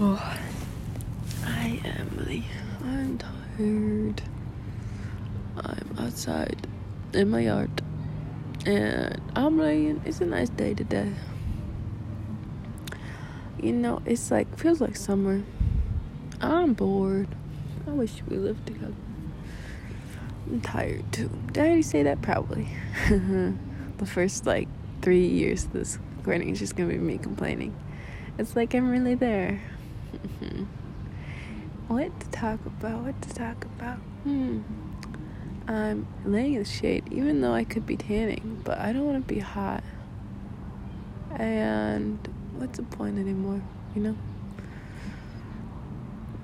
Oh, I am really, I'm tired. I'm outside in my yard and I'm laying. It's a nice day today. You know, it's like, feels like summer. I'm bored. I wish we lived together. I'm tired too. Did I already say that? Probably. the first like three years of this recording is just gonna be me complaining. It's like I'm really there. What to talk about? What to talk about? Hmm. I'm laying in the shade, even though I could be tanning, but I don't want to be hot. And what's the point anymore, you know?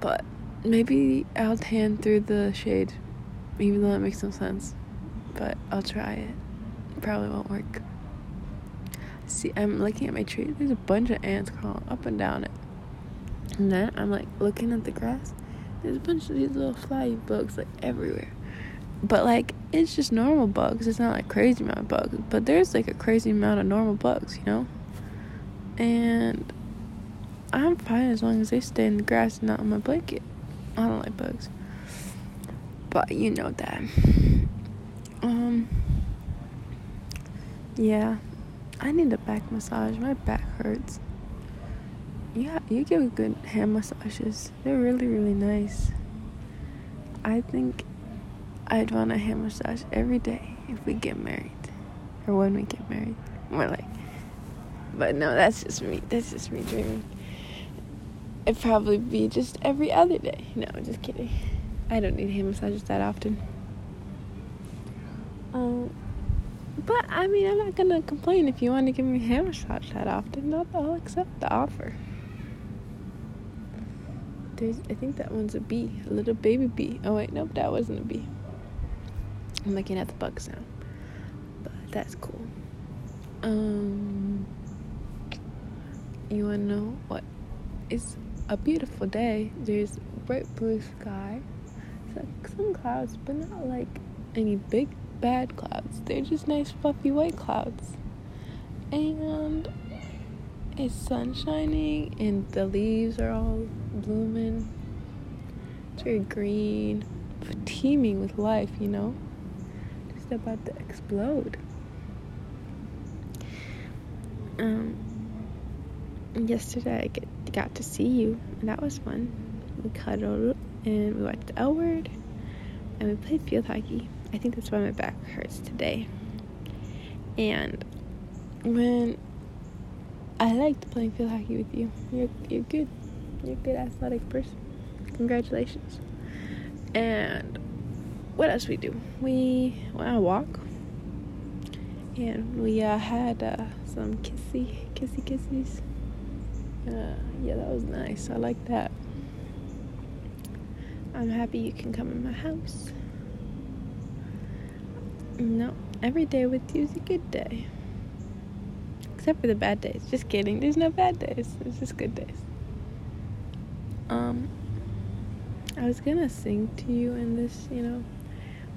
But maybe I'll tan through the shade, even though that makes no sense. But I'll try it. Probably won't work. See, I'm looking at my tree. There's a bunch of ants crawling up and down it. And then I'm like looking at the grass. There's a bunch of these little fly bugs like everywhere. But like it's just normal bugs. It's not like crazy amount of bugs. But there's like a crazy amount of normal bugs, you know? And I'm fine as long as they stay in the grass and not on my blanket. I don't like bugs. But you know that. Um Yeah. I need a back massage. My back hurts. Yeah, you give good hand massages. They're really, really nice. I think I'd want a hand massage every day if we get married. Or when we get married. More like. But no, that's just me. That's just me dreaming. It'd probably be just every other day. No, just kidding. I don't need hand massages that often. Um, but I mean, I'm not gonna complain if you want to give me a hand massage that often. I'll accept the offer. There's, I think that one's a bee, a little baby bee. Oh wait, nope, that wasn't a bee. I'm looking at the bugs now, but that's cool. Um, you wanna know what? It's a beautiful day. There's bright blue sky. Like some clouds, but not like any big bad clouds. They're just nice fluffy white clouds. And it's sun shining and the leaves are all blooming. It's very green, teeming with life, you know? Just about to explode. Um, yesterday I get, got to see you, and that was fun. We cuddled and we watched L Word, and we played field hockey. I think that's why my back hurts today. And when I liked playing field hockey with you. You're you're good. You're a good athletic person. Congratulations. And what else we do? We went on a walk, and we uh, had uh, some kissy kissy kisses. Uh, yeah, that was nice. I like that. I'm happy you can come in my house. No, every day with you is a good day. Except for the bad days. Just kidding. There's no bad days. It's just good days. Um, I was gonna sing to you in this, you know,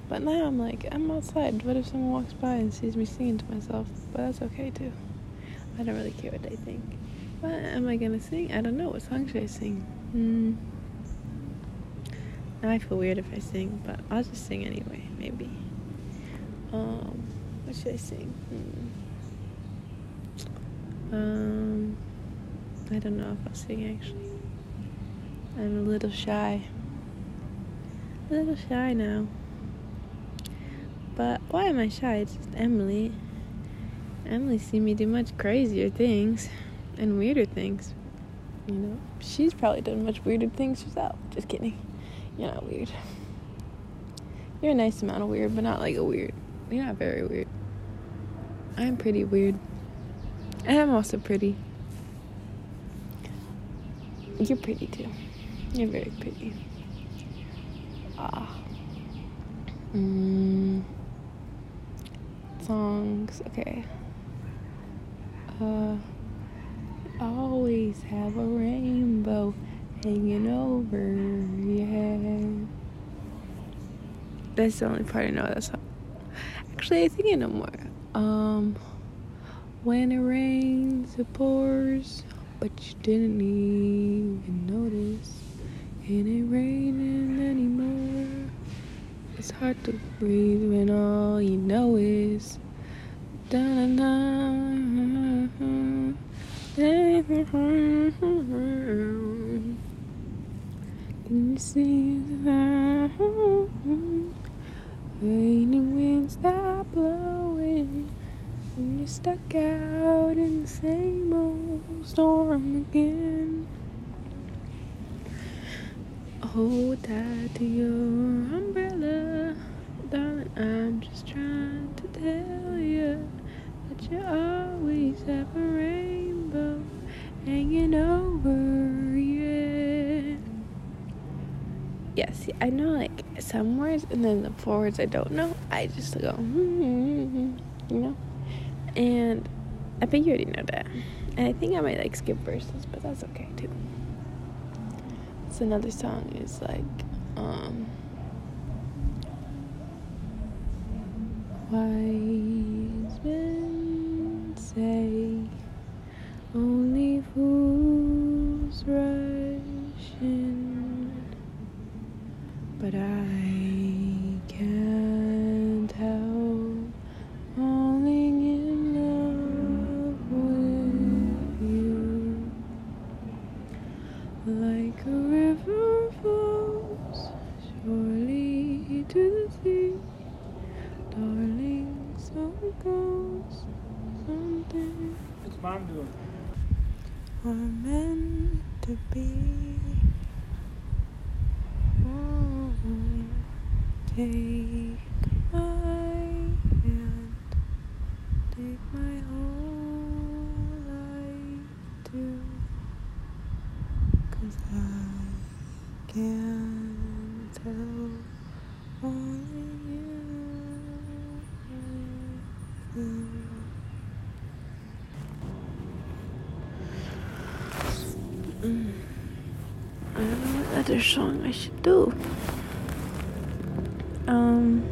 but now I'm like, I'm outside. What if someone walks by and sees me singing to myself? But that's okay too. I don't really care what they think. What am I gonna sing? I don't know. What song should I sing? Hmm. I feel weird if I sing, but I'll just sing anyway, maybe. Um, what should I sing? Hmm. Um, I don't know if I'll sing actually. I'm a little shy. A little shy now. But why am I shy? It's just Emily. Emily's seen me do much crazier things and weirder things. You know, she's probably done much weirder things herself. Just kidding. You're not weird. You're a nice amount of weird, but not like a weird. You're not very weird. I'm pretty weird. And I'm also pretty. You're pretty too. You're very pretty. Ah. Mm. Songs. Okay. Uh. Always have a rainbow hanging over. your Yeah. That's the only part I know that song. Actually, I think I know more. Um. When it rains, it pours but you didn't even notice. It ain't raining anymore. It's hard to breathe when all you know is da da. Can you see the raining winds that blowing? And you're stuck out in the same old storm again. Hold tight to your umbrella, darling. I'm just trying to tell you that you always have a rainbow hanging over you. Yes, I know like some words, and then the four words I don't know. I just go, hmm, hmm, hmm, hmm, you know. And I think you already know that. And I think I might like skip verses, but that's okay too. So another song is like, um, wise men say only fools rush in, but I take my hand, take my whole life too. Cause I can't in love you. Other song I should do. Um.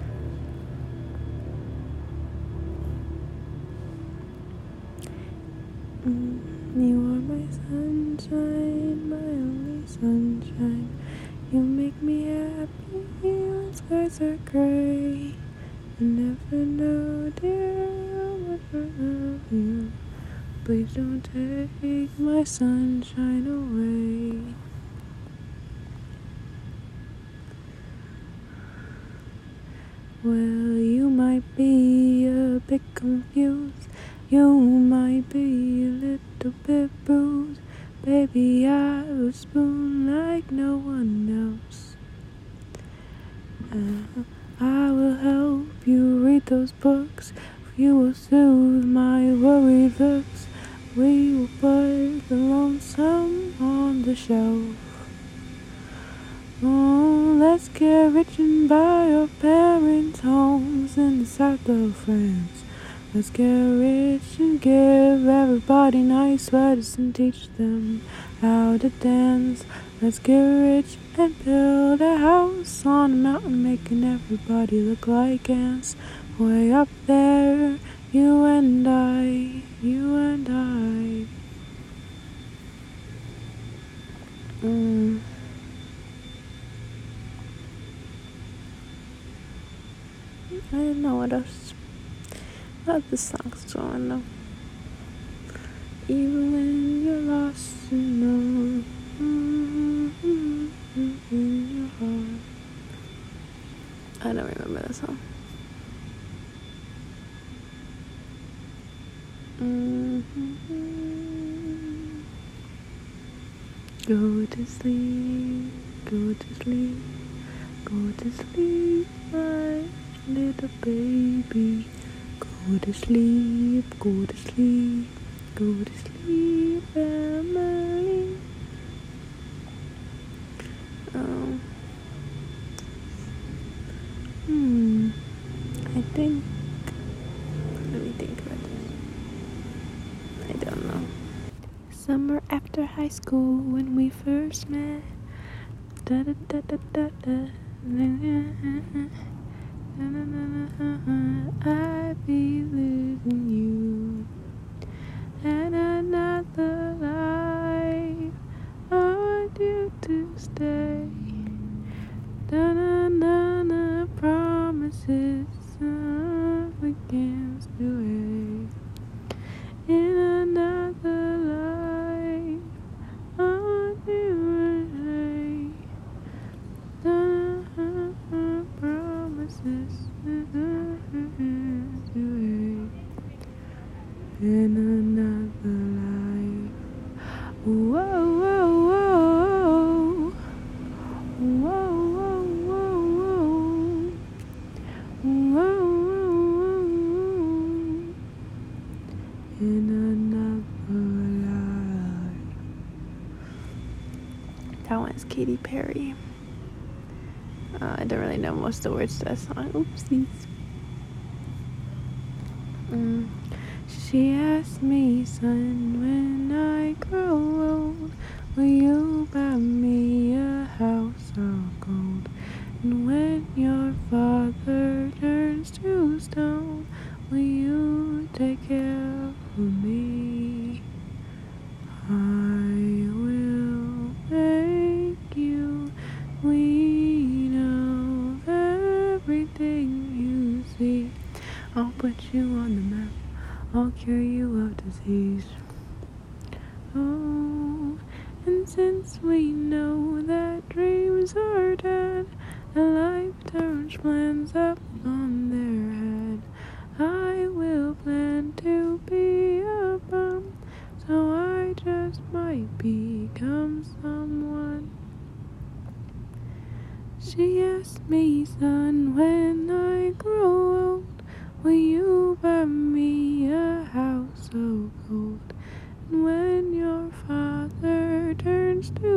mm, You are my sunshine, my only sunshine. You make me happy when skies are gray. I never know, dear, how much I love you. Please don't take my sunshine away. Well, you might be a bit confused. You might be a little bit bruised. Baby, I will spoon like no one else. Uh, I will help you read those books. You will soothe my worried looks. We will put the lonesome on the shelf. Oh, let's get rich and buy our parents' homes in the south of France. Let's get rich and give everybody nice sweaters and teach them how to dance. Let's get rich and build a house on a mountain, making everybody look like ants. Way up there, you and I, you and I. Mm. I don't know what else. What the songs going though. Even when you're lost in your heart. I don't remember the song. Mhm. Go to sleep, go to sleep, go to sleep, my little baby. Go to sleep, go to sleep, go to sleep, Emily. Um, hmm, I think. Let me think about this. I don't know. Summer after high school when we first met. Da da da da da da. I be losing you, in another life. Whoa, whoa, whoa, whoa, whoa, whoa, whoa, whoa, in another life. That one's Katy Perry. Uh, I don't really know most of the words to that song. Oopsies. Mm. She asked me, son, when I grow old, will you buy me a house of gold? And when your father turns to stone, will you take care of me? And life turns plans up on their head, I will plan to be a bum, so I just might become someone. She asked me, son, when I grow old, will you buy me a house of gold? And when your father turns to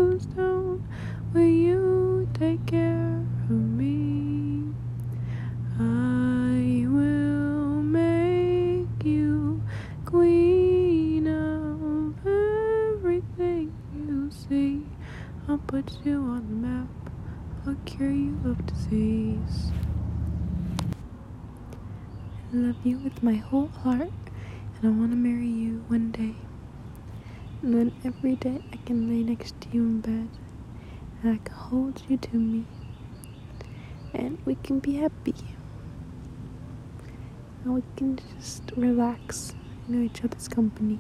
I love you with my whole heart, and I want to marry you one day. And then every day I can lay next to you in bed, and I can hold you to me, and we can be happy. And we can just relax in each other's company.